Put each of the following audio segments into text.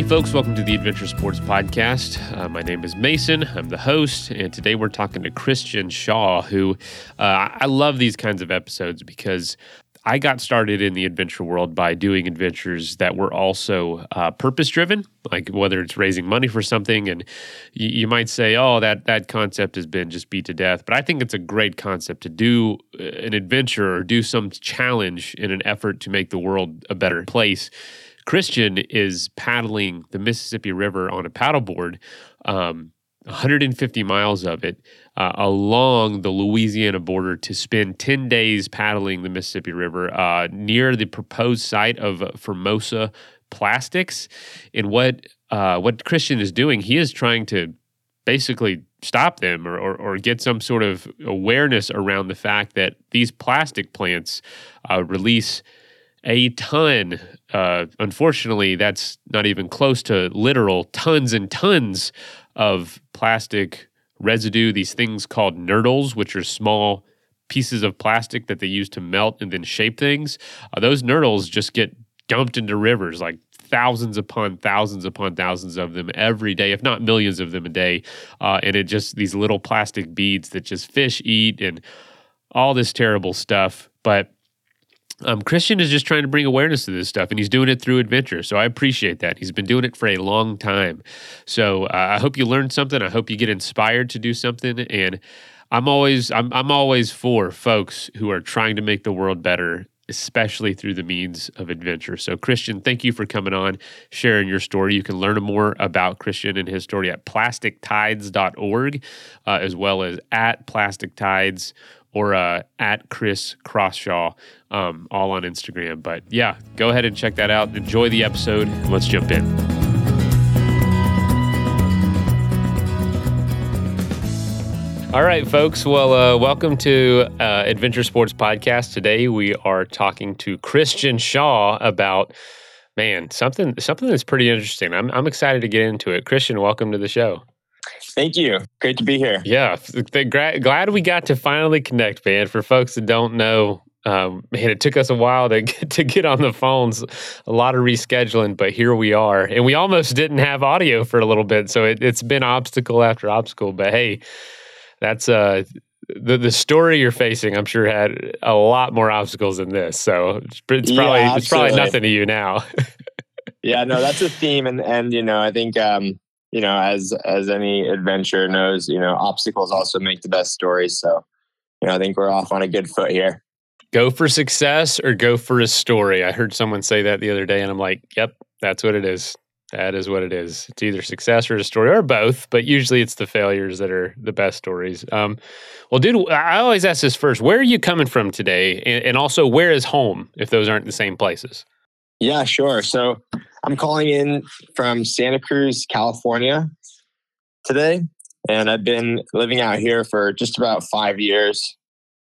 Hey, folks, welcome to the Adventure Sports Podcast. Uh, my name is Mason. I'm the host, and today we're talking to Christian Shaw, who uh, I love these kinds of episodes because I got started in the adventure world by doing adventures that were also uh, purpose driven, like whether it's raising money for something. And you, you, might say, oh, that, that concept has been just beat to death. But I think it's a great concept to do uh, an adventure or do some challenge in an effort to make the world a better place Christian is paddling the Mississippi River on a paddleboard, um, 150 miles of it, uh, along the Louisiana border to spend 10 days paddling the Mississippi River uh, near the proposed site of Formosa Plastics. And what uh, what Christian is doing, he is trying to basically stop them or, or, or, get some sort of awareness around the fact that these plastic plants uh, release a ton. Uh, unfortunately, that's not even close to literal tons and tons of plastic residue. These things called nurdles, which are small pieces of plastic that they use to melt and then shape things. Uh, those nurdles just get dumped into rivers, like thousands upon thousands upon thousands of them every day, if not millions of them a day. Uh, and it just these little plastic beads that just fish eat and all this terrible stuff. But um, Christian is just trying to bring awareness to this stuff, and he's doing it through adventure. So I appreciate that. He's been doing it for a long time. So uh, I hope you learned something. I hope you get inspired to do something. And I'm always I'm I'm always for folks who are trying to make the world better, especially through the means of adventure. So Christian, thank you for coming on, sharing your story. You can learn more about Christian and his story at plastictides.org, uh, as well as at plastictides or uh, at Chris Crossshaw, um, all on Instagram. But yeah, go ahead and check that out. Enjoy the episode. Let's jump in. All right, folks. Well, uh, welcome to uh, Adventure Sports Podcast. Today we are talking to Christian Shaw about man something something that's pretty interesting. I'm I'm excited to get into it. Christian, welcome to the show. Thank you. Great to be here. Yeah, glad we got to finally connect, man. For folks that don't know, um, man, it took us a while to get, to get on the phones, a lot of rescheduling, but here we are, and we almost didn't have audio for a little bit, so it, has been obstacle after obstacle. But hey, that's uh the the story you're facing. I'm sure had a lot more obstacles than this, so it's, it's probably yeah, it's probably nothing to you now. yeah, no, that's a theme, and and you know, I think um, you know, as as any adventure knows, you know, obstacles also make the best stories. So, you know, I think we're off on a good foot here. Go for success or go for a story. I heard someone say that the other day, and I'm like, yep, that's what it is. That is what it is. It's either success or a story, or both. But usually, it's the failures that are the best stories. Um, well, dude, I always ask this first: Where are you coming from today, and, and also where is home? If those aren't the same places. Yeah, sure. So I'm calling in from Santa Cruz, California today. And I've been living out here for just about five years.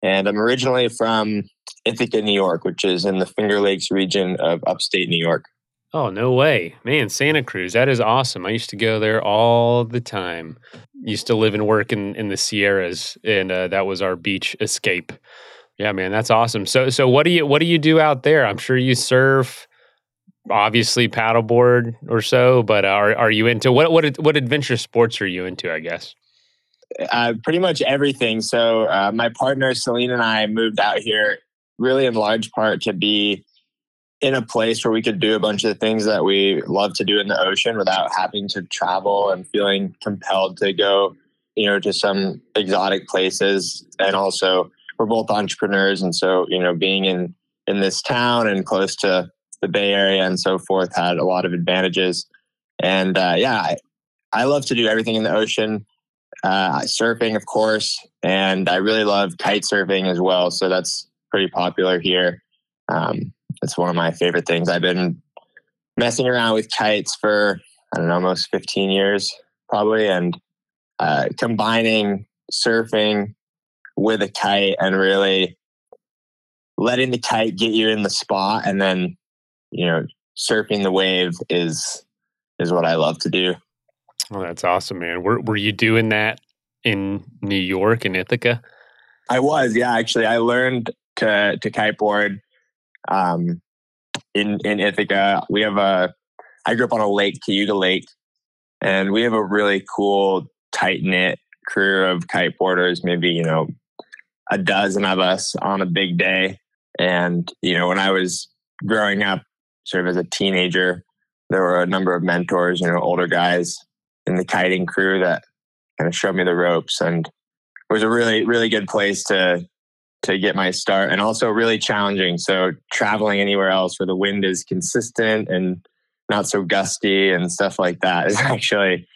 And I'm originally from Ithaca, New York, which is in the Finger Lakes region of upstate New York. Oh, no way. Man, Santa Cruz, that is awesome. I used to go there all the time. Used to live and work in, in the Sierras, and uh, that was our beach escape. Yeah, man, that's awesome. So, so what do you what do you do out there? I'm sure you surf obviously paddleboard or so, but are are you into what what what adventure sports are you into? I guess. Uh, pretty much everything. So uh, my partner Celine and I moved out here really in large part to be in a place where we could do a bunch of things that we love to do in the ocean without having to travel and feeling compelled to go, you know, to some exotic places. And also, we're both entrepreneurs, and so you know, being in in this town and close to the Bay Area and so forth had a lot of advantages. And uh, yeah, I, I, love to do everything in the ocean. Uh, surfing, of course, and I really love kite surfing as well. So that's pretty popular here. Um, it's one of my favorite things. I've been messing around with kites for I don't know, almost 15 years probably, and uh, combining surfing with a kite and really letting the kite get you in the spot and then you know, surfing the wave is is what I love to do. Well, that's awesome, man. Were were you doing that in New York in Ithaca? I was, yeah. Actually, I learned to to kiteboard um, in in Ithaca. We have a I grew up on a lake, Cayuga Lake, and we have a really cool, tight knit crew of kiteboarders, maybe, you know, a dozen of us on a big day. And, you know, when I was growing up, sort of as a teenager, there were a number of mentors, you know, older guys in the kiting crew that kind of showed me the ropes and it was a really, really good place to to get my start and also really challenging. So traveling anywhere else where the wind is consistent and not so gusty and stuff like that is actually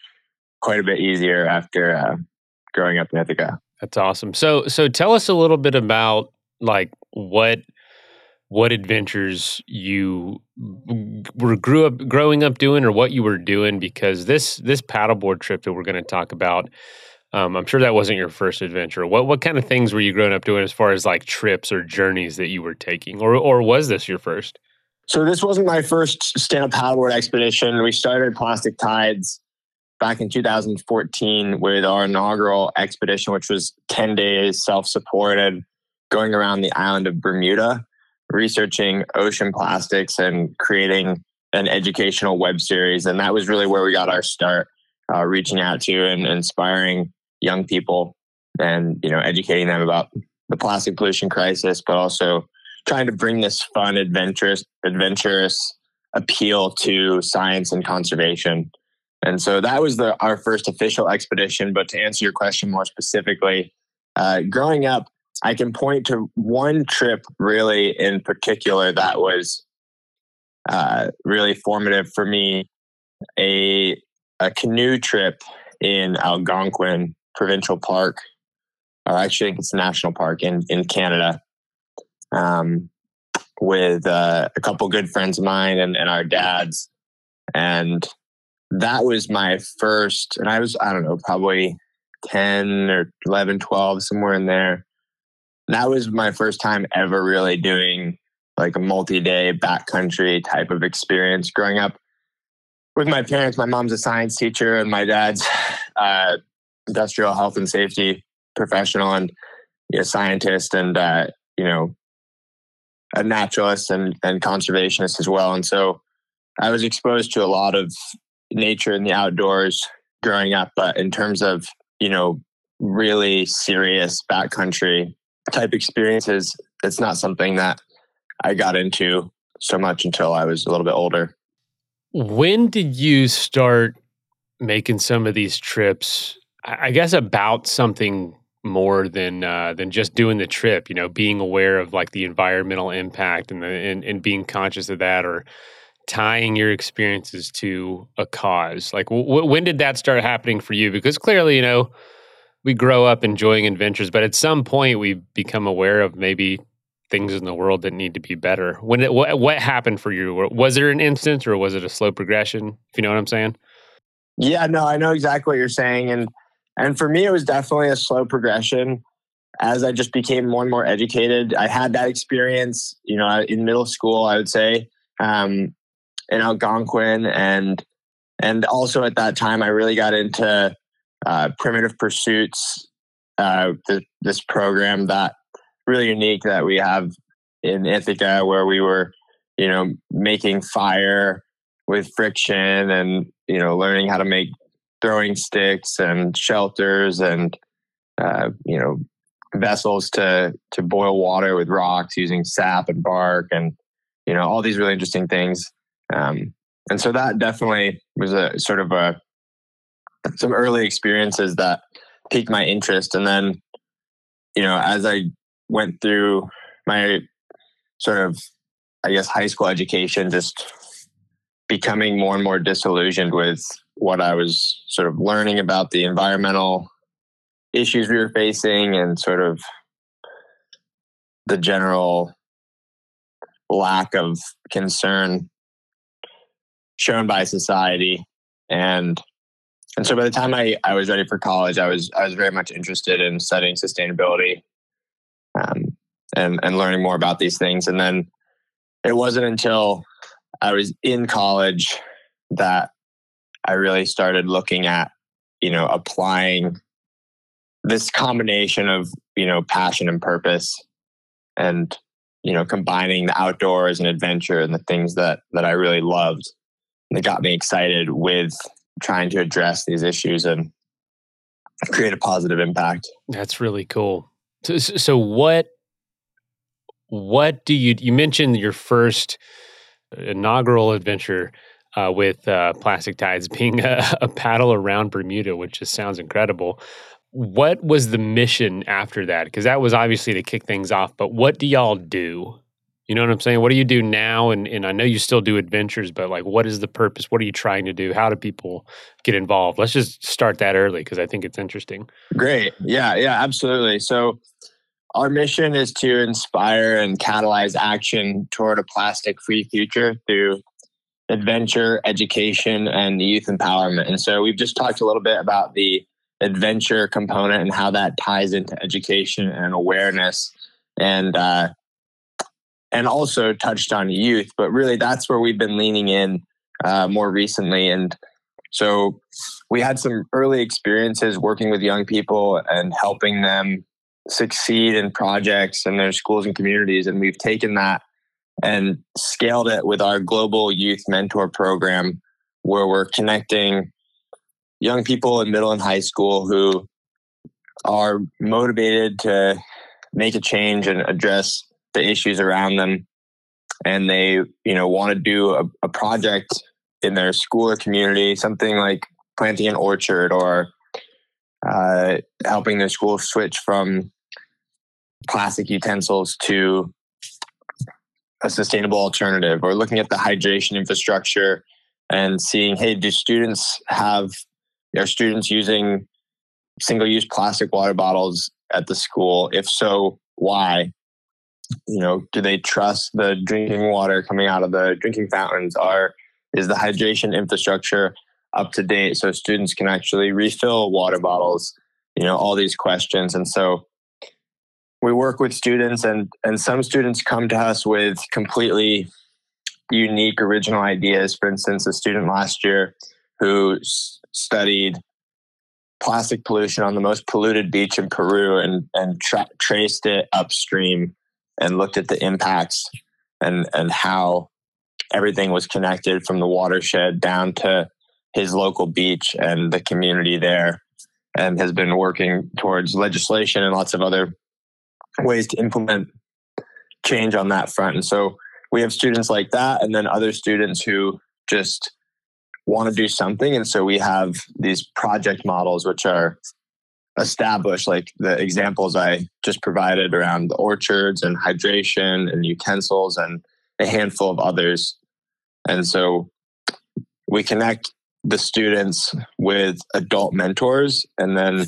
quite a bit easier after uh, growing up in Ithaca. That's awesome. So so tell us a little bit about like what what adventures you were grew up growing up doing or what you were doing because this this paddleboard trip that we're going to talk about um, I'm sure that wasn't your first adventure. What what kind of things were you growing up doing as far as like trips or journeys that you were taking, or or was this your first? So this wasn't my first stand-up paddleboard expedition. We started Plastic Tides back in 2014 with our inaugural expedition, which was 10 days self-supported, going around the island of Bermuda, researching ocean plastics and creating an educational web series. And that was really where we got our start, uh, reaching out to and inspiring young people and you know educating them about the plastic pollution crisis, but also trying to bring this fun, adventurous, adventurous appeal to science and conservation. And so that was the our first official expedition. But to answer your question more specifically, uh, growing up, I can point to one trip really in particular that was uh, really formative for me. A a canoe trip in Algonquin Provincial Park, or actually, it's a national park in in Canada, um, with uh, a couple good friends of mine and, and our dads, and that was my first. And I was I don't know probably ten or 11, 12, somewhere in there. That was my first time ever really doing like a multi-day backcountry type of experience growing up with my parents. My mom's a science teacher, and my dad's uh, industrial health and safety professional and you know, scientist and uh, you know a naturalist and, and conservationist as well. And so I was exposed to a lot of nature and the outdoors growing up, but in terms of you know really serious backcountry type experiences, it's not something that I got into so much until I was a little bit older. When did you start making some of these trips I guess about something more than uh, than just doing the trip. You know, being aware of like the environmental impact and the and, and being conscious of that, or tying your experiences to a cause. Like, w- when did that start happening for you? Because clearly, you know, we grow up enjoying adventures, but at some point we become aware of maybe things in the world that need to be better. When it, what what happened for you? Was there an instance, or was it a slow progression? If you know what I'm saying. Yeah, no, I know exactly what you're saying, and and for me, it was definitely a slow progression. As I just became more and more educated, I had that experience, you know, in middle school, I would say, um, in Algonquin, and and also at that time, I really got into uh, primitive pursuits. Uh, the, this program that really unique that we have in Ithaca, where we were, you know, making fire with friction and you know learning how to make throwing sticks and shelters and uh, you know vessels to to boil water with rocks using sap and bark and you know all these really interesting things um, and so that definitely was a sort of a some early experiences that piqued my interest. And then you know as i went through my sort of i guess high school education just becoming more and more disillusioned with what I was sort of learning about the environmental issues we were facing and sort of the general lack of concern shown by society. And and so by the time I, I was ready for college I was I was very much interested in studying sustainability um, and and learning more about these things. And then it wasn't until I was in college that I really started looking at, you know, applying this combination of, you know, passion and purpose and, you know, combining the outdoors and adventure and the things that that I really loved that got me excited with trying to address these issues and create a positive impact. That's really cool. So, so what what do you you mentioned your first inaugural adventure uh, with uh, plastic tides being a, a, paddle around Bermuda, which just sounds incredible. What was the mission after that? Because that was obviously to kick things off. But what do y'all do? You know what I'm saying? What do you do now? And and I know you still do adventures, but like, what is the purpose? What are you trying to do? How do people get involved? Let's just start that early because I think it's interesting. Great. Yeah. Yeah. Absolutely. So our mission is to inspire and catalyze action toward a plastic free future through adventure, education, and youth empowerment. And so we've just talked a little bit about the adventure component and how that ties into education and awareness and uh, and also touched on youth but really that's where we've been leaning in uh, more recently and so we had some early experiences working with young people and helping them succeed in projects in their schools and communities. And we've taken that and scaled it with our global youth mentor program, where we're connecting young people in middle and high school who are motivated to make a change and address the issues around them and they you know want to do a, a project in their school or community something like planting an orchard or uh, helping their school switch from plastic utensils to a sustainable alternative or looking at the hydration infrastructure and seeing hey do students have are students using single use plastic water bottles at the school? If so why you know do they trust the drinking water coming out of the drinking fountains? Are is the hydration infrastructure up to date so students can actually refill water bottles? You know all these questions. And so we work with students and and some students come to us with completely unique original ideas. For instance a student last year who s- studied plastic pollution on the most polluted beach in peru and and tra- traced it upstream and looked at the impacts and and how everything was connected from the watershed down to his local beach and the community there and has been working towards legislation and lots of other ways to implement change on that front. And so we have students like that, and then other students who just want to do something. And so we have these project models, which are established, like the examples I just provided around the orchards and hydration and utensils and a handful of others. And so we connect the students with adult mentors and then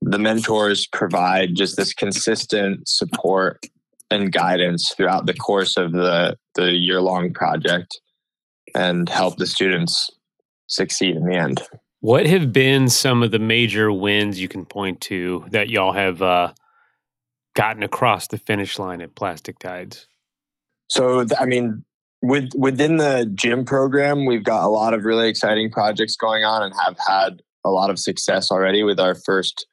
the mentors provide just this consistent support and guidance throughout the course of the, the year long project and help the students succeed in the end. What have been some of the major wins you can point to that y'all have uh, gotten across the finish line at Plastic Tides? So, I mean, with within the gym program, we've got a lot of really exciting projects going on and have had a lot of success already with our first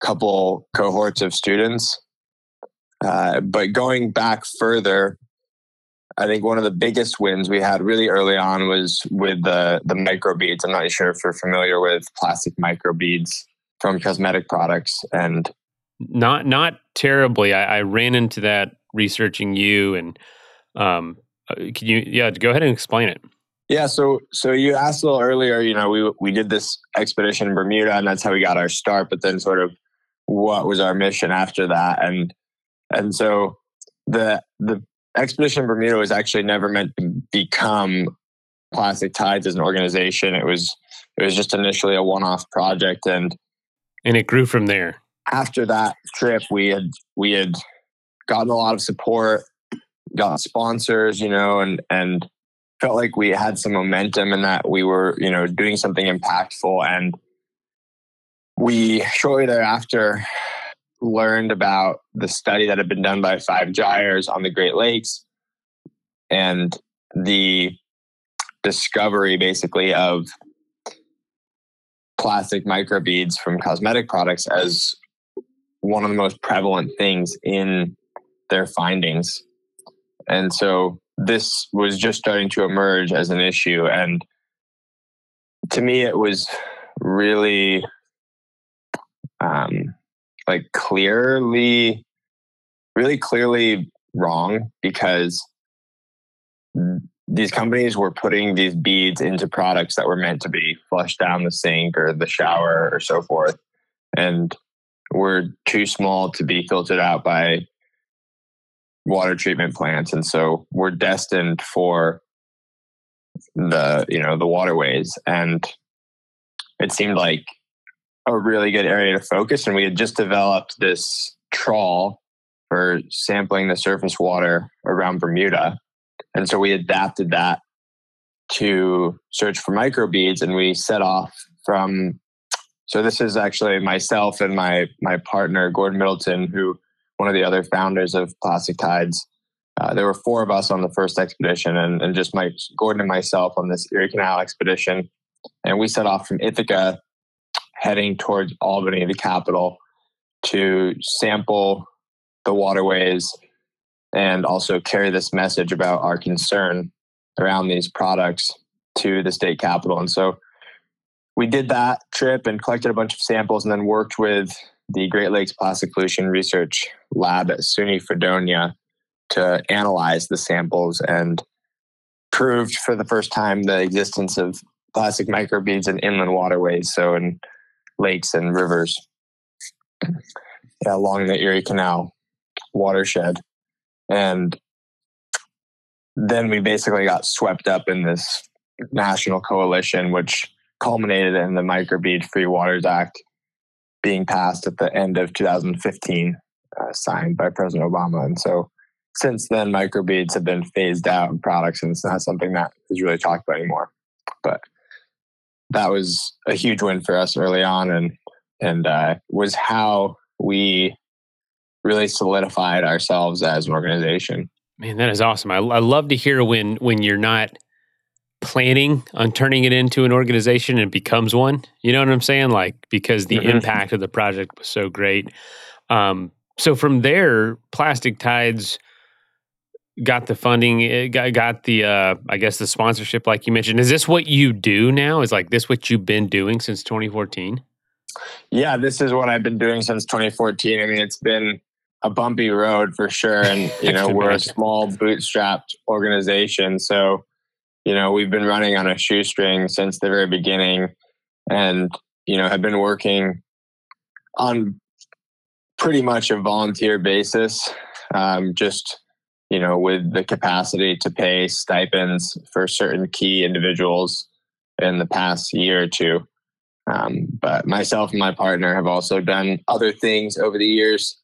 couple cohorts of students. Uh, but going back further, I think one of the biggest wins we had really early on was with the the microbeads. I'm not sure if you're familiar with plastic microbeads from cosmetic products, and not not terribly. I, I ran into that researching you, and um, uh, can you yeah go ahead and explain it? Yeah, so so you asked a little earlier. You know, we we did this expedition in Bermuda, and that's how we got our start. But then, sort of what was our mission after that and and so the the expedition bermuda was actually never meant to become plastic tides as an organization. It was it was just initially a one-off project and and it grew from there. after that trip we had we had gotten a lot of support got sponsors you know and and felt like we had some momentum and that we were you know doing something impactful. And we shortly thereafter learned about the study that had been done by five gyres on the Great Lakes and the discovery basically of plastic microbeads from cosmetic products as one of the most prevalent things in their findings. And so this was just starting to emerge as an issue. And to me, it was really like clearly, really clearly wrong because these companies were putting these beads into products that were meant to be flushed down the sink or the shower or so forth and were too small to be filtered out by water treatment plants and so we're destined for the you know the waterways. And it seemed like a really good area to focus and we had just developed this trawl for sampling the surface water around Bermuda and so we adapted that to search for microbeads and we set off from so this is actually myself and my my partner Gordon Middleton who one of the other founders of Plastic Tides. Uh, there were four of us on the first expedition and, and just my Gordon and myself on this Erie Canal expedition. And we set off from Ithaca heading towards Albany, the capital, to sample the waterways and also carry this message about our concern around these products to the state capital. And so we did that trip and collected a bunch of samples and then worked with the Great Lakes Plastic Pollution Research Lab at SUNY Fredonia to analyze the samples and proved for the first time the existence of plastic microbeads in inland waterways, so in lakes and rivers yeah, along the Erie Canal watershed. And then we basically got swept up in this national coalition, which culminated in the Microbead Free Waters Act being passed at the end of 2015, uh, signed by President Obama. And so since then, microbeads have been phased out in products, and it's not something that is really talked about anymore. But that was a huge win for us early on, and and uh, was how we really solidified ourselves as an organization. Man, that is awesome. I, I love to hear when when you're not planning on turning it into an organization and it becomes one. You know what I'm saying? Like because the mm-hmm. impact of the project was so great. Um, so from there, Plastic Tides got the funding, eh, got, got the uh, I guess the sponsorship, like you mentioned. Is this what you do now? Is like this what you've been doing since 2014? Yeah, this is what I've been doing since 2014. I mean, it's been a bumpy road for sure, and you know we're a small bootstrapped organization, so you know, we've been running on a shoestring since the very beginning and, you know, have been working on pretty much a volunteer basis, um, just, you know, with the capacity to pay stipends for certain key individuals in the past year or two. Um, but myself and my partner have also done other things over the years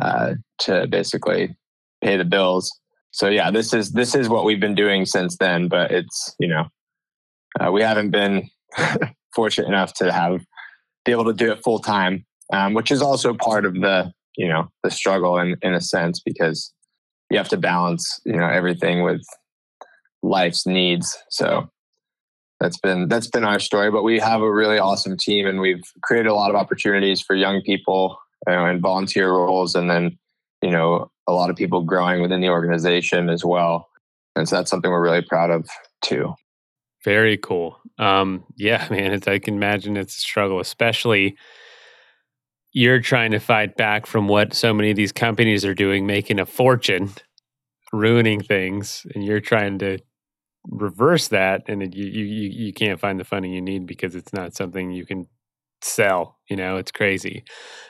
uh, to basically pay the bills so yeah, this is this is what we've been doing since then. But it's you know uh, we haven't been fortunate enough to have be able to do it full time, um, which is also part of the you know the struggle in in a sense because you have to balance you know everything with life's needs. So that's been that's been our story. But we have a really awesome team, and we've created a lot of opportunities for young people you know, in volunteer roles, and then you know a lot of people growing within the organization as well. And so that's something we're really proud of too. Very cool. Um, yeah, man, it's, I can imagine it's a struggle, especially you're trying to fight back from what so many of these companies are doing, making a fortune, ruining things, and you're trying to reverse that, and you you you can't find the funding you need because it's not something you can sell. You know, it's crazy.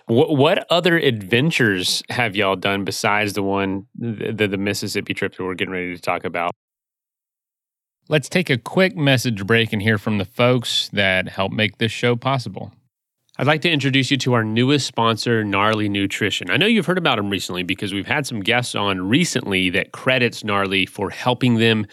What what other adventures have y'all done besides the one the, the Mississippi trip that we're getting ready to talk about? Let's take a quick message break and hear from the folks that help make this show possible. I'd like to introduce you to our newest sponsor, Gnarly Nutrition. I know you've heard about them recently because we've had some guests on recently that credits Gnarly for helping them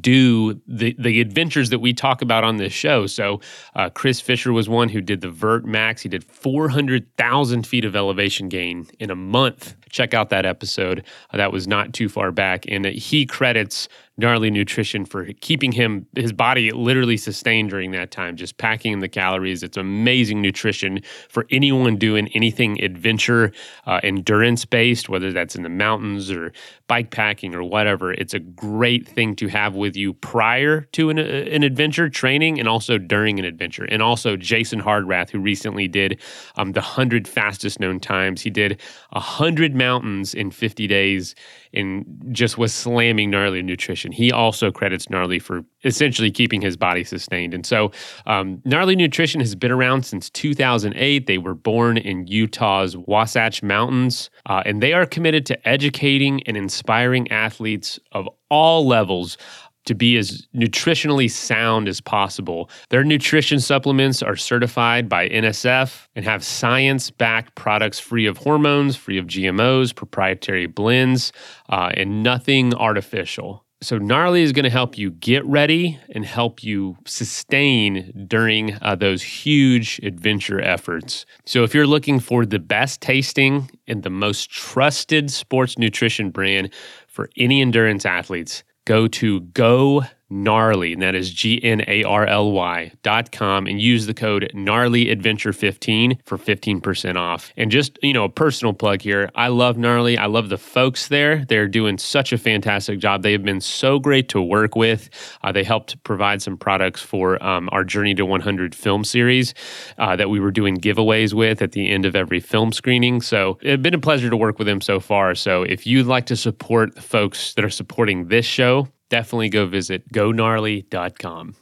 do the the adventures that we talk about on this show. So uh, Chris Fisher was one who did the Vert Max. He did 400,000 feet of elevation gain in a month check out that episode. Uh, that was not too far back. And he credits gnarly nutrition for keeping him his body literally sustained during that time just packing in the calories it's amazing nutrition for anyone doing anything adventure uh, endurance based whether that's in the mountains or bike packing or whatever it's a great thing to have with you prior to an, uh, an adventure training and also during an adventure and also jason hardrath who recently did um, the 100 fastest known times he did 100 mountains in 50 days and just was slamming gnarly nutrition. He also credits gnarly for essentially keeping his body sustained. And so, um, gnarly nutrition has been around since 2008. They were born in Utah's Wasatch Mountains, uh, and they are committed to educating and inspiring athletes of all levels to be as nutritionally sound as possible. Their nutrition supplements are certified by NSF and have science backed products free of hormones, free of GMOs, proprietary blends, uh, and nothing artificial. So, Gnarly is going to help you get ready and help you sustain during uh, those huge adventure efforts. So, if you're looking for the best tasting and the most trusted sports nutrition brand for any endurance athletes, go to Go gnarly, and that is G N A R L Y dot com, and use the code gnarly adventure 15 for 15% off. And just, you know, a personal plug here I love gnarly. I love the folks there. They're doing such a fantastic job. They have been so great to work with. Uh, they helped provide some products for um, our Journey to 100 film series uh, that we were doing giveaways with at the end of every film screening. So it's been a pleasure to work with them so far. So if you'd like to support the folks that are supporting this show, definitely go visit gognarly.com.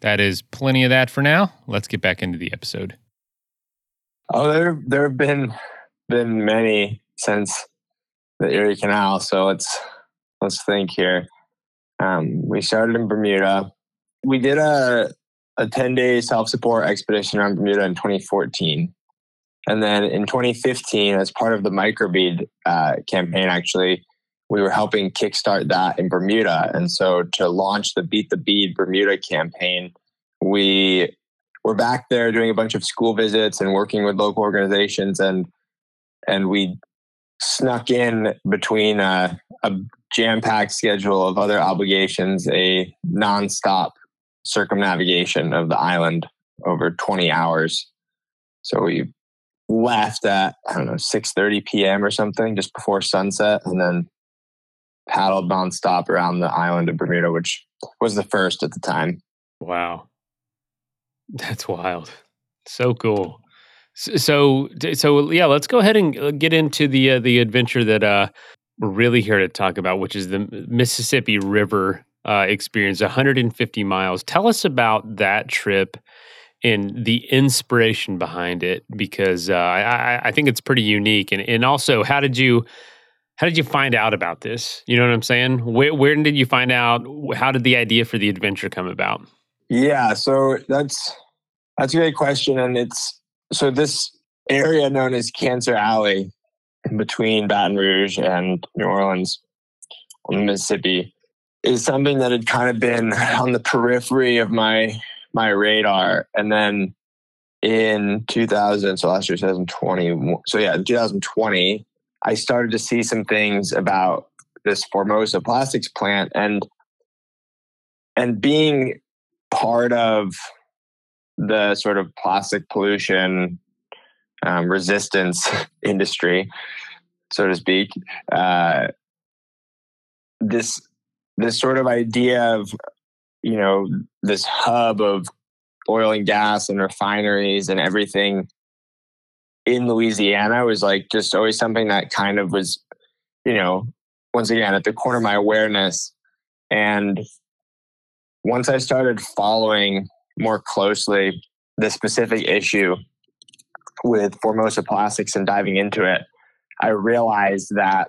That is plenty of that for now. Let's get back into the episode. Oh, there there have been been many since the Erie Canal. So let's let's think here. Um, we started in Bermuda. We did a a ten day self support expedition around Bermuda in 2014, and then in 2015, as part of the microbead uh, campaign, actually, we were helping kickstart that in Bermuda. And so to launch the Beat the Bead Bermuda campaign, we were back there doing a bunch of school visits and working with local organizations and and we snuck in between a, a jam-packed schedule of other obligations a nonstop circumnavigation of the island over 20 hours so we left at i don't know 6.30 p.m or something just before sunset and then paddled nonstop around the island of Bermuda, which was the first at the time. Wow. That's wild. So cool. So, so yeah, let's go ahead and uh, get into the uh, the adventure that uh, we're really here to talk about, which is the Mississippi River uh, experience, 150 miles. Tell us about that trip and the inspiration behind it, because uh, I, I think it's pretty unique. And and also, how did you how did you find out about this? You know what I'm saying? Where, where did you find out? How did the idea for the adventure come about? Yeah, so that's that's a great question, and it's so this area known as Cancer Alley, in between Baton Rouge and New Orleans on the Mississippi, is something that had kind of been on the periphery of my my radar, and then in 2000, so last year 2020, so yeah, 2020, I started to see some things about this Formosa plastics plant and and being part of the sort of plastic pollution um, resistance industry, so to speak. Uh, this this sort of idea of you know this hub of oil and gas and refineries and everything in Louisiana was like just always something that kind of was, you know, once again at the corner of my awareness. And once I started following more closely the specific issue with Formosa Plastics and diving into it, I realized that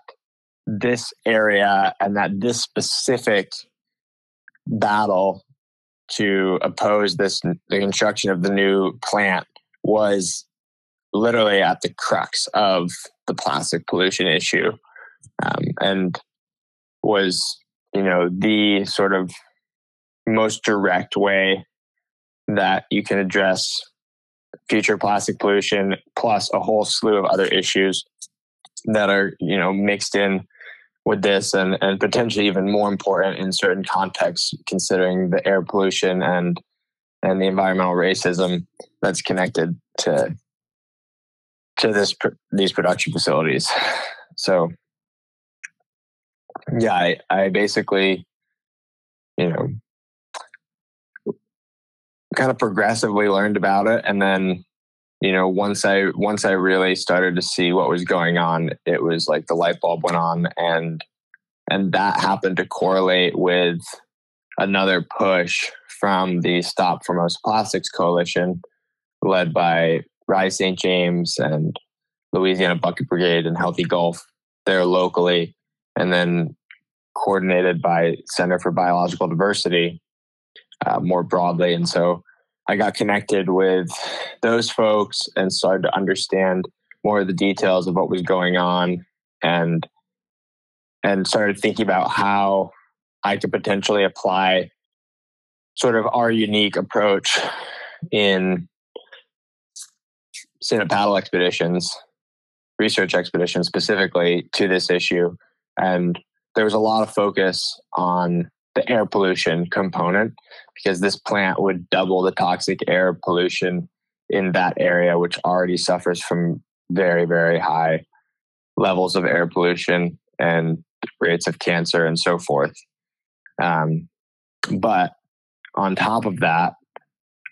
this area and that this specific battle to oppose this the construction of the new plant was literally at the crux of the plastic pollution issue um, and was you know the sort of most direct way that you can address future plastic pollution plus a whole slew of other issues that are you know mixed in with this and and potentially even more important in certain contexts considering the air pollution and and the environmental racism that's connected to to this these production facilities. So yeah i i basically you know kind of progressively learned about it and then you know once i once i really started to see what was going on it was like the light bulb went on and and that happened to correlate with another push from the stop Formosa plastics coalition led by rise st james and louisiana bucket brigade and healthy gulf there locally and then coordinated by center for biological diversity uh, more broadly. And so I got connected with those folks and started to understand more of the details of what was going on and and started thinking about how I could potentially apply sort of our unique approach in Sinnet paddle expeditions, research expeditions specifically to this issue. And there was a lot of focus on the air pollution component because this plant would double the toxic air pollution in that area, which already suffers from very, very high levels of air pollution and rates of cancer and so forth. Um, but on top of that,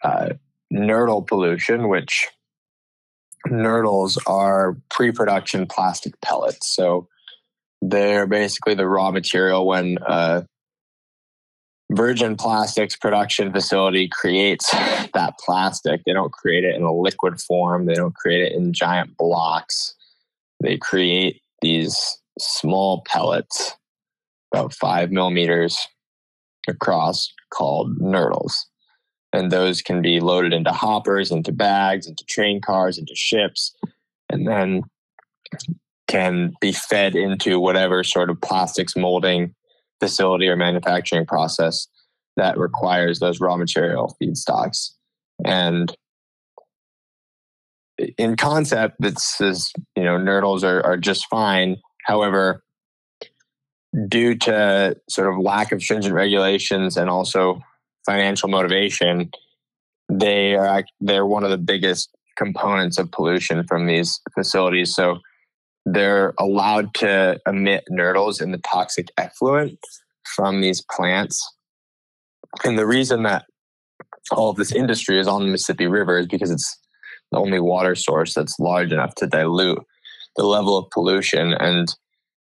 uh, nurdle pollution, which nurdles are pre production plastic pellets. So they're basically the raw material when uh, virgin plastics production facility creates that plastic. They don't create it in a liquid form, they don't create it in giant blocks. They create these small pellets, about five millimeters across, called nurdles. And those can be loaded into hoppers, into bags, into train cars, into ships, and then can be fed into whatever sort of plastics molding facility or manufacturing process that requires those raw material feedstocks. And in concept, this is, you know, nurdles are, are just fine. However, due to sort of lack of stringent regulations and also financial motivation, they are they're one of the biggest components of pollution from these facilities. So they're allowed to emit nurdles in the toxic effluent from these plants. And the reason that all of this industry is on the Mississippi River is because it's the only water source that's large enough to dilute the level of pollution. And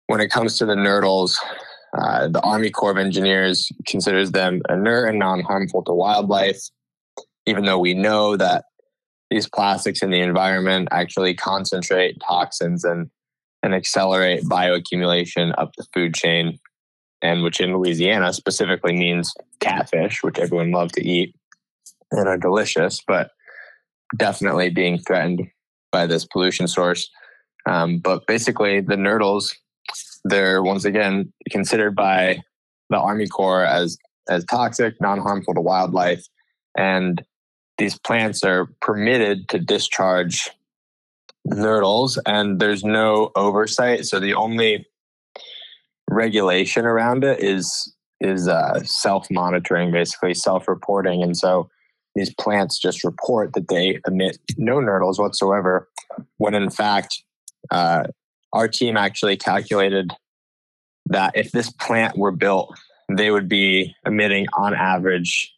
when it comes to the nurdles, uh, the Army Corps of Engineers considers them inert and non harmful to wildlife, even though we know that these plastics in the environment actually concentrate toxins and and accelerate bioaccumulation up the food chain, and which in Louisiana specifically means catfish, which everyone loves to eat and are delicious, but definitely being threatened by this pollution source. Um, but basically, the nurdles, they're once again considered by the Army Corps as as toxic, non harmful to wildlife, and these plants are permitted to discharge nurdles and there's no oversight. So the only regulation around it is is uh, self monitoring, basically self reporting. And so these plants just report that they emit no nurdles whatsoever, when in fact, uh, our team actually calculated that if this plant were built, they would be emitting on average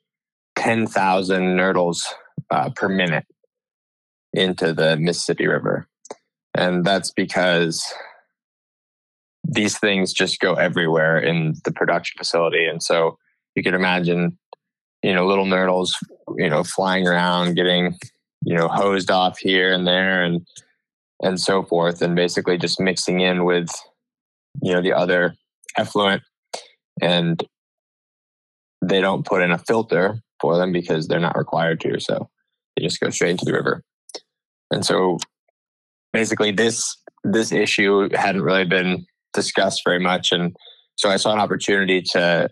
10,000 nurdles uh, per minute into the Mississippi River. And that's because these things just go everywhere in the production facility. And so you can imagine, you know, little nurdles, you know, flying around, getting, you know, hosed off here and there and and so forth, and basically just mixing in with, you know, the other effluent. And they don't put in a filter for them because they're not required to. So they just go straight into the river. And so basically this this issue hadn't really been discussed very much and so I saw an opportunity to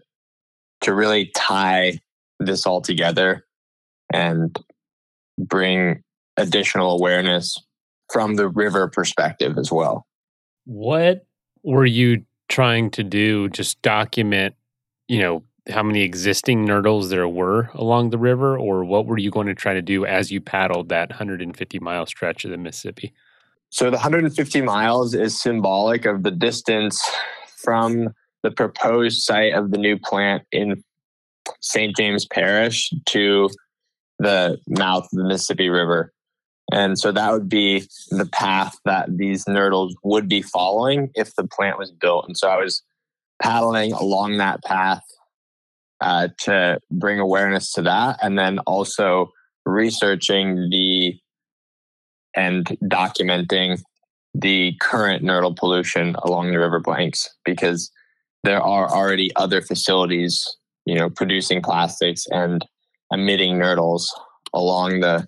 to really tie this all together and bring additional awareness from the river perspective as well. What were you trying to do? Just document, you know, how many existing nurdles there were along the river, or what were you going to try to do as you paddled that 150 mile stretch of the Mississippi? So the 150 miles is symbolic of the distance from the proposed site of the new plant in St. James Parish to the mouth of the Mississippi River. And so that would be the path that these nurdles would be following if the plant was built. And so I was paddling along that path uh, to bring awareness to that. And then also researching the and documenting the current nurdle pollution along the river banks because there are already other facilities, you know, producing plastics and emitting nurdles along the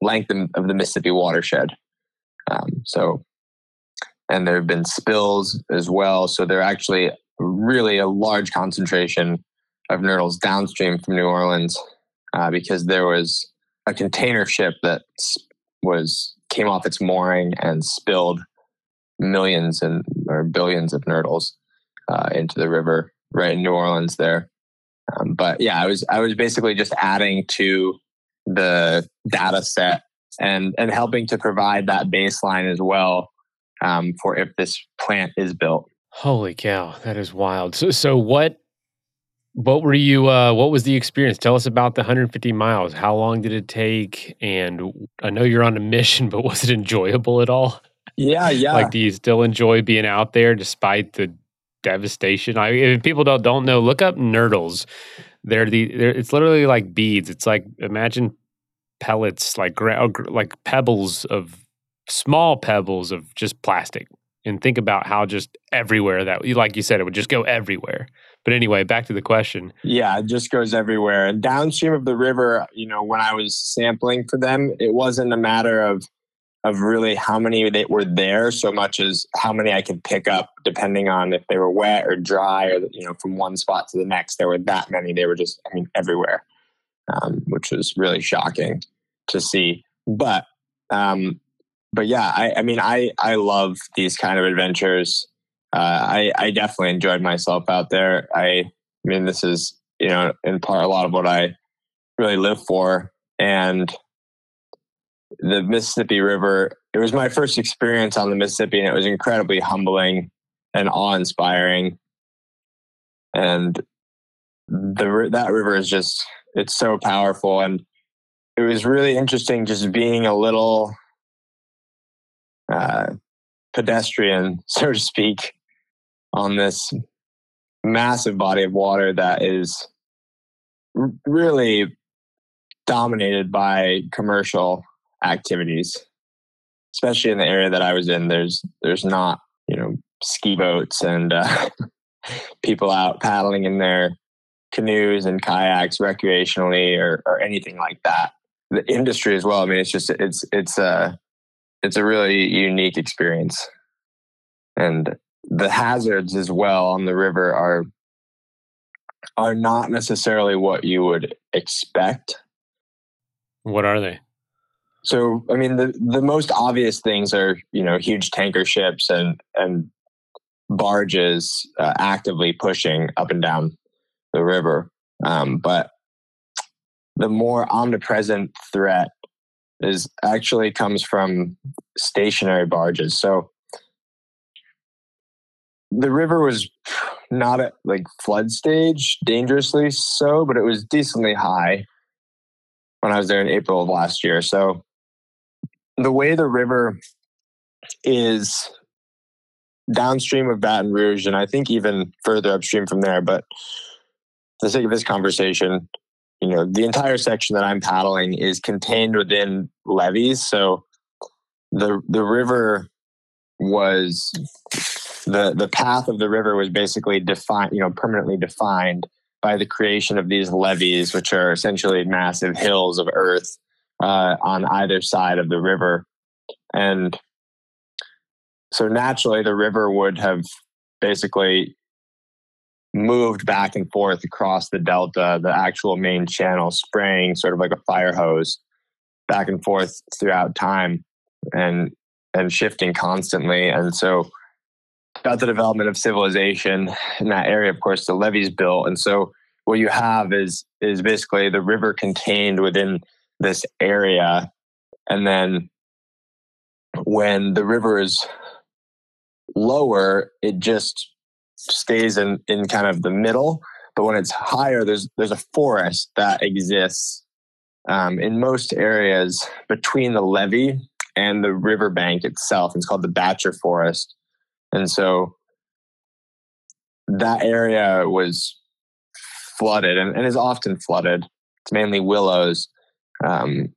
length of the Mississippi watershed. Um, so, and there have been spills as well. So there are actually really a large concentration of nurdles downstream from New Orleans uh, because there was a container ship that was came off its mooring and spilled millions and or billions of nurdles uh, into the river right in New Orleans there. Um, but yeah, I was I was basically just adding to the data set and and helping to provide that baseline as well um, for if this plant is built. Holy cow, that is wild. So so what what were you uh, what was the experience? Tell us about the 150 miles. How long did it take? And I know you're on a mission, but was it enjoyable at all? Yeah, yeah. like do you still enjoy being out there despite the devastation? I if people don't don't know, look up nurdles. They're the they're, it's literally like beads. It's like imagine pellets like oh, like pebbles of small pebbles of just plastic and think about how just everywhere that like you said it would just go everywhere. But anyway back to the question. Yeah it just goes everywhere and downstream of the river you know when i was sampling for them it wasn't a matter of of really how many that were there so much as how many i could pick up depending on if they were wet or dry or you know from one spot to the next there were that many. They were just i mean everywhere um, which was really shocking to see. But um, but yeah, I, I mean, I I love these kind of adventures. Uh, I I definitely enjoyed myself out there. I, I mean, this is you know in part a lot of what I really live for, and the Mississippi River. It was my first experience on the Mississippi, and it was incredibly humbling and awe-inspiring. And the that river is just it's so powerful and it was really interesting just being a little uh, pedestrian so to speak on this massive body of water that is r- really dominated by commercial activities. Especially in the area that i was in there's there's not you know ski boats and uh, people out paddling in their canoes and kayaks recreationally or, or anything like that. The industry as well. I mean, it's just it's it's a it's a really unique experience, and the hazards as well on the river are are not necessarily what you would expect. What are they? So, I mean, the the most obvious things are you know huge tanker ships and and barges uh, actively pushing up and down the river. Um, but the more omnipresent threat is actually comes from stationary barges. So the river was not at like flood stage, dangerously so, but it was decently high when I was there in April of last year. So the way the river is downstream of Baton Rouge, and I think even further upstream from there, but the sake of this conversation, you know, the entire section that I'm paddling is contained within levees. So the the river was the the path of the river was basically defined, you know, permanently defined by the creation of these levees, which are essentially massive hills of earth uh, on either side of the river, and so naturally the river would have basically moved back and forth across the delta, the actual main channel, spraying sort of like a fire hose back and forth throughout time and and shifting constantly. And so about the development of civilization in that area, of course, the levees built, and so what you have is is basically the river contained within this area, and then when the river is lower, it just stays in in kind of the middle. But when it's higher, there's there's a forest that exists um, in most areas between the levee and the riverbank itself. It's called the Batture Forest. And so that area was flooded and, and is often flooded. It's mainly willows um,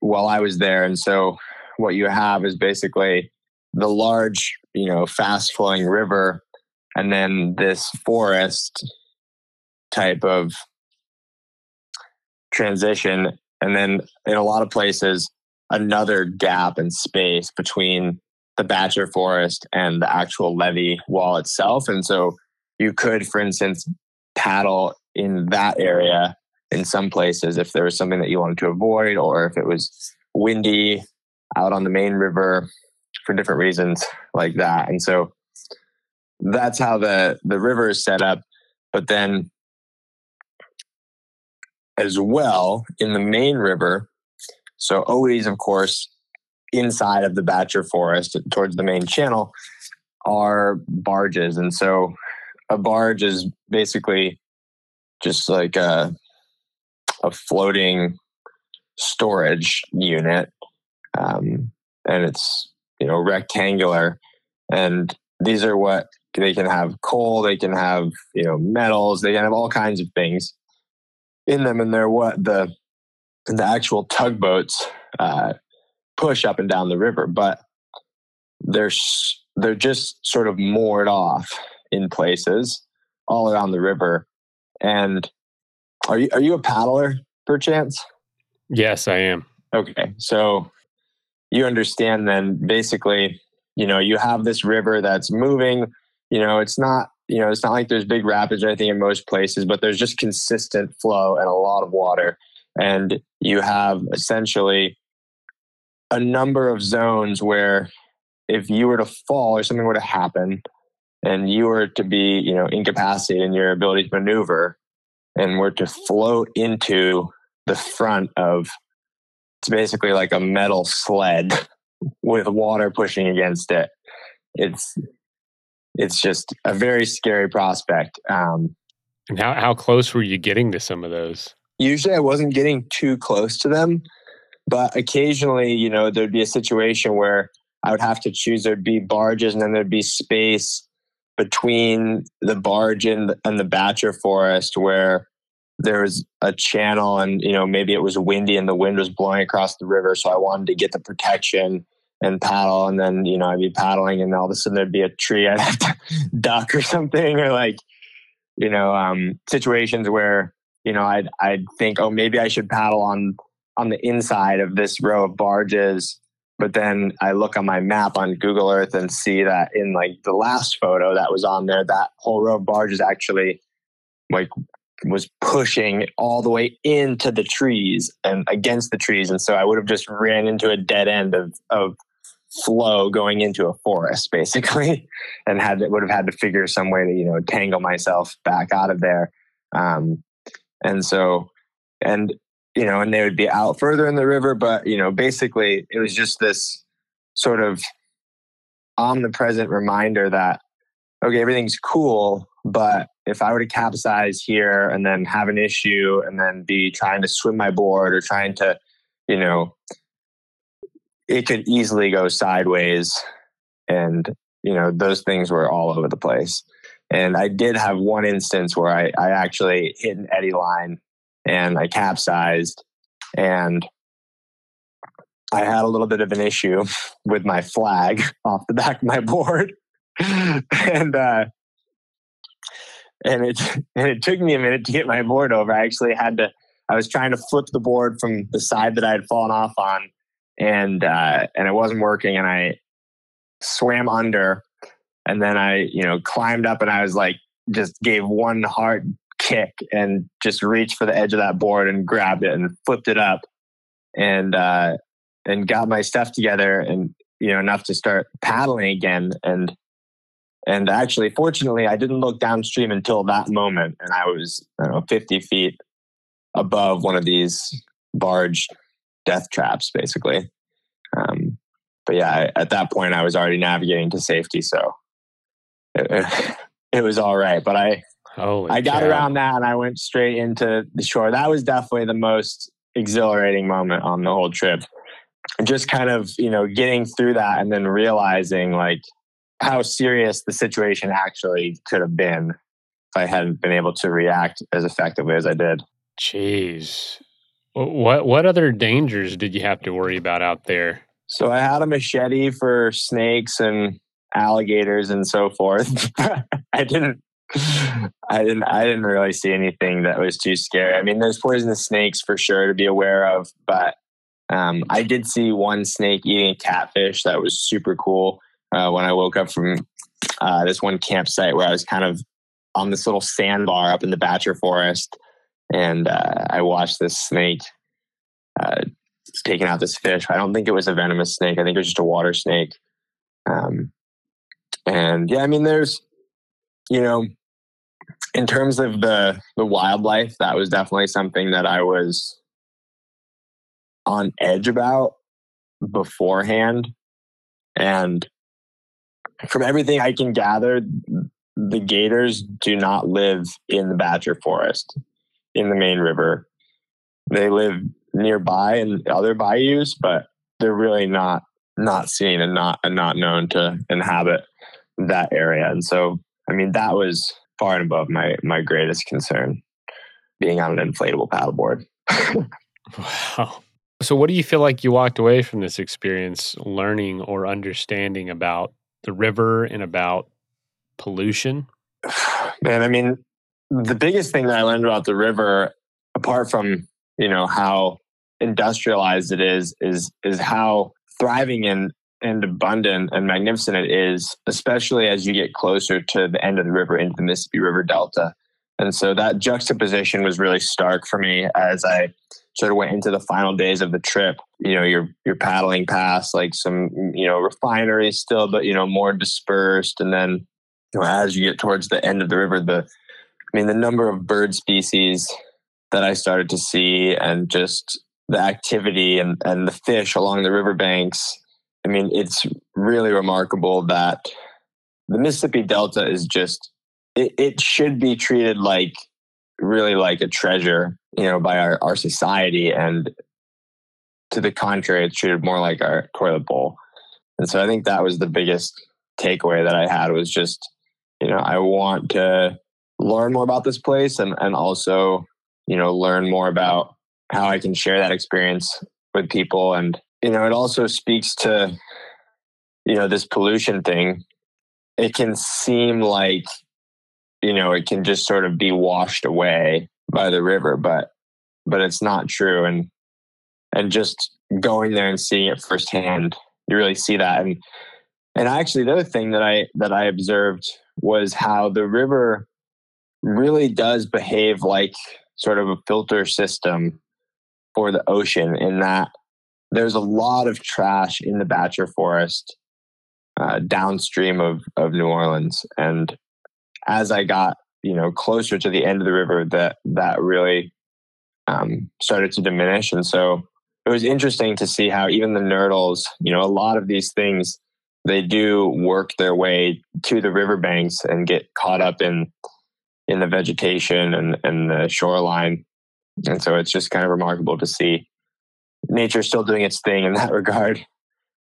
while I was there. And so what you have is basically the large, you know, fast flowing river and then this forest type of transition. And then in a lot of places, another gap in space between the Batture Forest and the actual levee wall itself. And so you could, for instance, paddle in that area in some places if there was something that you wanted to avoid or if it was windy out on the main river for different reasons like that. And so that's how the, the river is set up. But then as well in the main river, so always, of course, inside of the Batture Forest towards the main channel are barges. And so a barge is basically just like a, a floating storage unit. Um, and it's, you know, rectangular. And these are what they can have coal, they can have, you know, metals, they can have all kinds of things in them. And they're what the the actual tugboats uh, push up and down the river, but they're they're just sort of moored off in places all around the river. And are you are you a paddler perchance? Yes, I am. Okay, so you understand then basically, you know, you have this river that's moving. You know, it's not you know it's not like there's big rapids or anything in most places, but there's just consistent flow and a lot of water. And you have essentially a number of zones where if you were to fall or something were to happen and you were to be you know incapacitated in your ability to maneuver and were to float into the front of it's basically like a metal sled with water pushing against it it's it's just a very scary prospect um, and how, how close were you getting to some of those usually I wasn't getting too close to them, but occasionally, you know, there'd be a situation where I would have to choose. There'd be barges, and then there'd be space between the barge and the, and the Batture Forest where there was a channel, and you know, maybe it was windy and the wind was blowing across the river, so I wanted to get the protection and paddle, and then you know, I'd be paddling, and all of a sudden there'd be a tree I'd have to duck or something, or like you know, um, situations where you know, I'd I'd think, oh, maybe I should paddle on on the inside of this row of barges. But then I look on my map on Google Earth and see that in like the last photo that was on there, that whole row of barges actually like was pushing all the way into the trees and against the trees. And so I would have just ran into a dead end of of flow going into a forest basically and had would have had to figure some way to you know tangle myself back out of there um, and so, and, you know, and they would be out further in the river, but, you know, basically it was just this sort of omnipresent reminder that, okay, everything's cool, but if I were to capsize here and then have an issue and then be trying to swim my board or trying to, you know, it could easily go sideways. And, you know, those things were all over the place. And I did have one instance where I, I actually hit an eddy line and I capsized and I had a little bit of an issue with my flag off the back of my board. and uh, and it and it took me a minute to get my board over. I actually had to I was trying to flip the board from the side that I had fallen off on and uh, and it wasn't working and I swam under and then I, you know, climbed up and I was like, just gave one hard kick and just reached for the edge of that board and grabbed it and flipped it up and, uh, and got my stuff together and, you know, enough to start paddling again. And And actually, fortunately, I didn't look downstream until that moment, and I was I know 50 feet above one of these barge death traps, basically. Um, but yeah, at that point, I was already navigating to safety, so it, it was all right. But I Holy I got cow. around that and I went straight into the shore. That was definitely the most exhilarating moment on the whole trip. Just kind of, you know, getting through that and then realizing like how serious the situation actually could have been if I hadn't been able to react as effectively as I did. Jeez. What what other dangers did you have to worry about out there? So I had a machete for snakes and alligators and so forth. I didn't I didn't I didn't really see anything that was too scary. I mean there's poisonous snakes for sure to be aware of, but um, I did see one snake eating a catfish that was super cool uh, when I woke up from uh, this one campsite where I was kind of on this little sandbar up in the Batture Forest, and uh, I watched this snake uh, taking out this fish. I don't think it was a venomous snake. I think it was just a water snake. Um, and yeah, I mean, there's, you know, in terms of the the wildlife, that was definitely something that I was on edge about beforehand. And from everything I can gather, the gators do not live in the Batture Forest, in the main river. They live nearby in other bayous, but they're really not not seen and not and not known to inhabit that area. And so, I mean, that was far and above my my greatest concern, being on an inflatable paddleboard. Wow. So what do you feel like you walked away from this experience learning or understanding about the river and about pollution? Man, I mean, the biggest thing that I learned about the river, apart from you know how industrialized it is, is is how thriving and and abundant and magnificent it is, especially as you get closer to the end of the river into the Mississippi River Delta. And so that juxtaposition was really stark for me as I sort of went into the final days of the trip. You know, you're you're paddling past like some you know refineries still, but you know more dispersed, and then you know, as you get towards the end of the river, the I mean the number of bird species that I started to see, and just the activity and and the fish along the riverbanks. I mean, it's really remarkable that the Mississippi Delta is just it, it should be treated like really like a treasure, you know, by our, our society. And to the contrary, it's treated more like our toilet bowl. And so I think that was the biggest takeaway that I had was just, you know, I want to learn more about this place and, and also, you know, learn more about how I can share that experience with people. And, you know, it also speaks to, you know, this pollution thing. It can seem like you know it can just sort of be washed away by the river but but it's not true and and just going there and seeing it firsthand you really see that and and actually the other thing that i that i observed was how the river really does behave like sort of a filter system for the ocean in that there's a lot of trash in the Batture Forest uh, downstream of, of New Orleans. And as I got, you know, closer to the end of the river, that that really um, started to diminish. And so it was interesting to see how even the nurdles, you know, a lot of these things, they do work their way to the riverbanks and get caught up in in the vegetation and, and the shoreline. And so it's just kind of remarkable to see nature still doing its thing in that regard,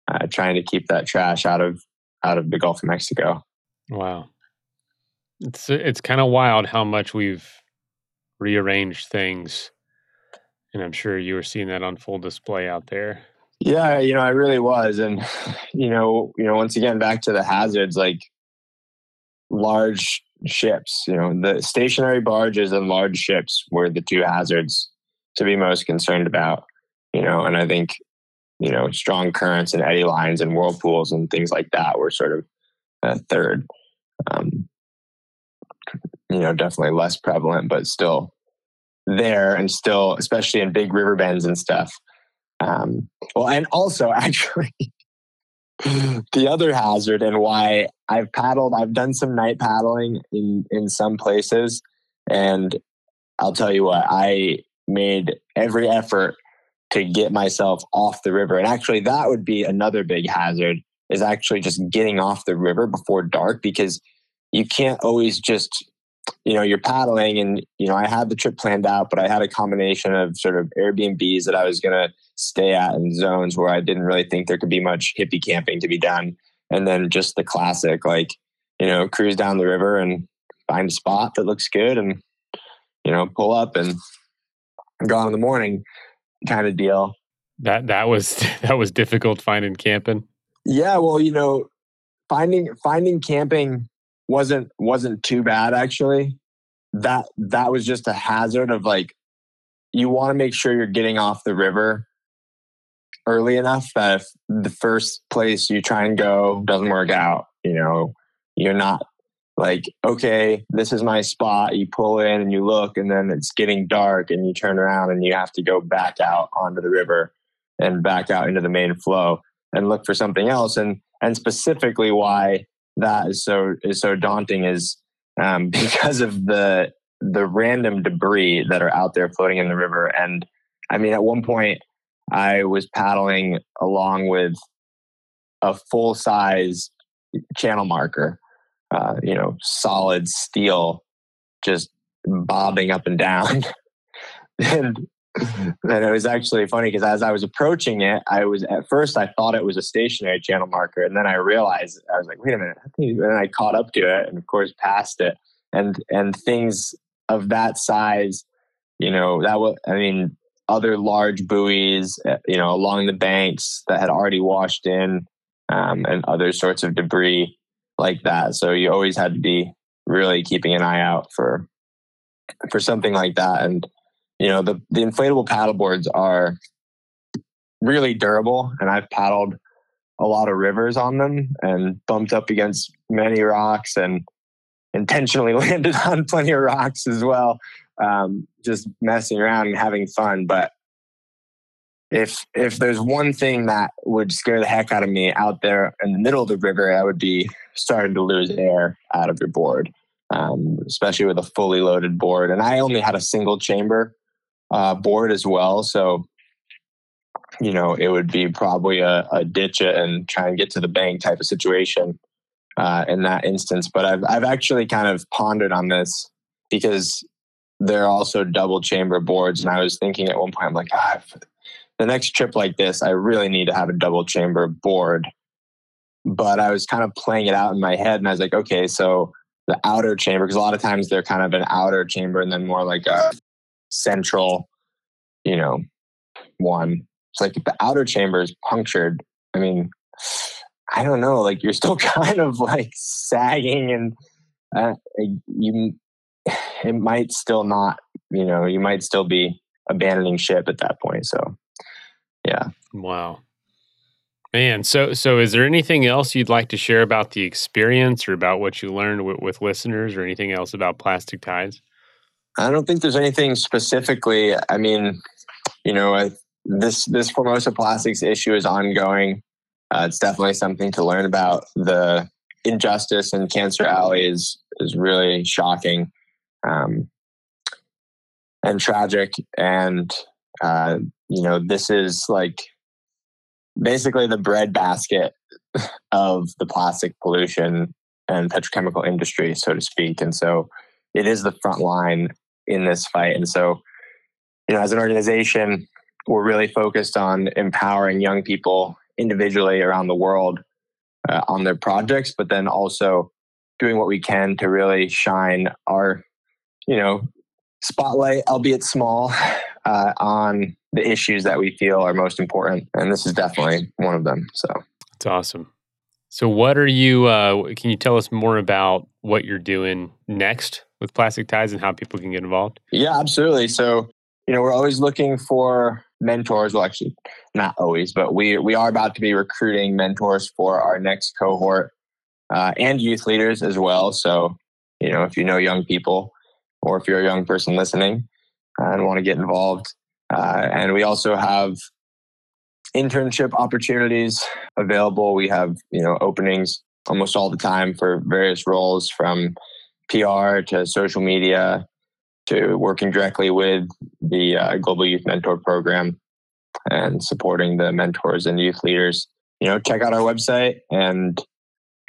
uh, trying to keep that trash out of out of the Gulf of Mexico. Wow. It's it's kind of wild how much we've rearranged things. And I'm sure you were seeing that on full display out there. Yeah, you know, I really was, and you know, you know, once again, back to the hazards, like large ships. You know, the stationary barges and large ships were the two hazards to be most concerned about. You know, and I think you know strong currents and eddy lines and whirlpools and things like that were sort of a third. Um, you know, definitely less prevalent, but still there and still, especially in big river bends and stuff. Um, well, and also actually, the other hazard and why I've paddled, I've done some night paddling in, in some places. And I'll tell you what, I made every effort to get myself off the river. And actually, that would be another big hazard is actually just getting off the river before dark because you can't always just you know you're paddling and you know i had the trip planned out but i had a combination of sort of airbnbs that i was going to stay at in zones where i didn't really think there could be much hippie camping to be done. And then just the classic like you know cruise down the river and find a spot that looks good and you know pull up and go in the morning kind of deal. That that was that was difficult finding camping? Yeah, well, you know, finding finding camping wasn't wasn't too bad actually. That that was just a hazard of like you want to make sure you're getting off the river early enough that if the first place you try and go doesn't work out, you know, you're not like, okay, this is my spot. You pull in and you look, and then it's getting dark, and you turn around and you have to go back out onto the river and back out into the main flow and look for something else. And and specifically why that is so is so daunting is um, because of the the random debris that are out there floating in the river. And I mean, at one point, I was paddling along with a full size channel marker, uh, you know, solid steel, just bobbing up and down. and and it was actually funny because as I was approaching it, I was at first I thought it was a stationary channel marker, and then I realized I was like, wait a minute, and I caught up to it, and of course passed it, and and things of that size, you know, that was I mean, other large buoys, uh, you know, along the banks that had already washed in, um, and other sorts of debris like that. So you always had to be really keeping an eye out for for something like that, and you know the the inflatable paddle boards are really durable and i've paddled a lot of rivers on them and bumped up against many rocks and intentionally landed on plenty of rocks as well um, just messing around and having fun. But if if there's one thing that would scare the heck out of me out there in the middle of the river i would be starting to lose air out of your board um, especially with a fully loaded board. And i only had a single chamber uh, board as well. So, you know, it would be probably a, a ditch it and try and get to the bank type of situation uh, in that instance. But I've I've actually kind of pondered on this because they're also double chamber boards, and I was thinking at one point, I'm like, ah, the next trip like this, I really need to have a double chamber board. But I was kind of playing it out in my head, and I was like, okay, so the outer chamber, because a lot of times they're kind of an outer chamber and then more like a central, you know, one. It's like if the outer chamber is punctured, I mean, I don't know, like you're still kind of like sagging and uh, you, it might still not, you know, you might still be abandoning ship at that point. So, yeah. Wow. Man, so so is there anything else you'd like to share about the experience or about what you learned with, with listeners or anything else about plastic tides? I don't think there's anything specifically. I mean, you know, I, this this Formosa plastics issue is ongoing. Uh, it's definitely something to learn about. The injustice in Cancer Alley is is really shocking um, and tragic. And uh, you know, this is like basically the breadbasket of the plastic pollution and petrochemical industry, so to speak. And so, it is the front line in this fight. And so, you know, as an organization, we're really focused on empowering young people individually around the world uh, on their projects, but then also doing what we can to really shine our, you know, spotlight, albeit small, uh, on the issues that we feel are most important. And this is definitely one of them. So it's awesome. So, what are you? Uh, can you tell us more about what you're doing next with Plastic Tides and how people can get involved? Yeah, absolutely. So, you know, we're always looking for mentors. Well, actually, not always, but we we are about to be recruiting mentors for our next cohort uh, and youth leaders as well. So, you know, if you know young people or if you're a young person listening and want to get involved, uh, and we also have internship opportunities available. We have, you know, openings almost all the time for various roles from PR to social media to working directly with the uh, Global Youth Mentor Program and supporting the mentors and youth leaders. You know, check out our website and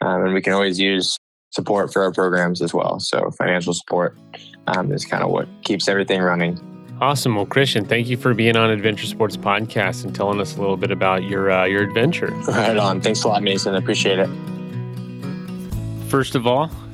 um, and we can always use support for our programs as well. So financial support um, is kind of what keeps everything running. Awesome. Well, Christian, thank you for being on Adventure Sports Podcast and telling us a little bit about your uh, your adventure. Right on. Thanks a lot, Mason. I appreciate it. First of all,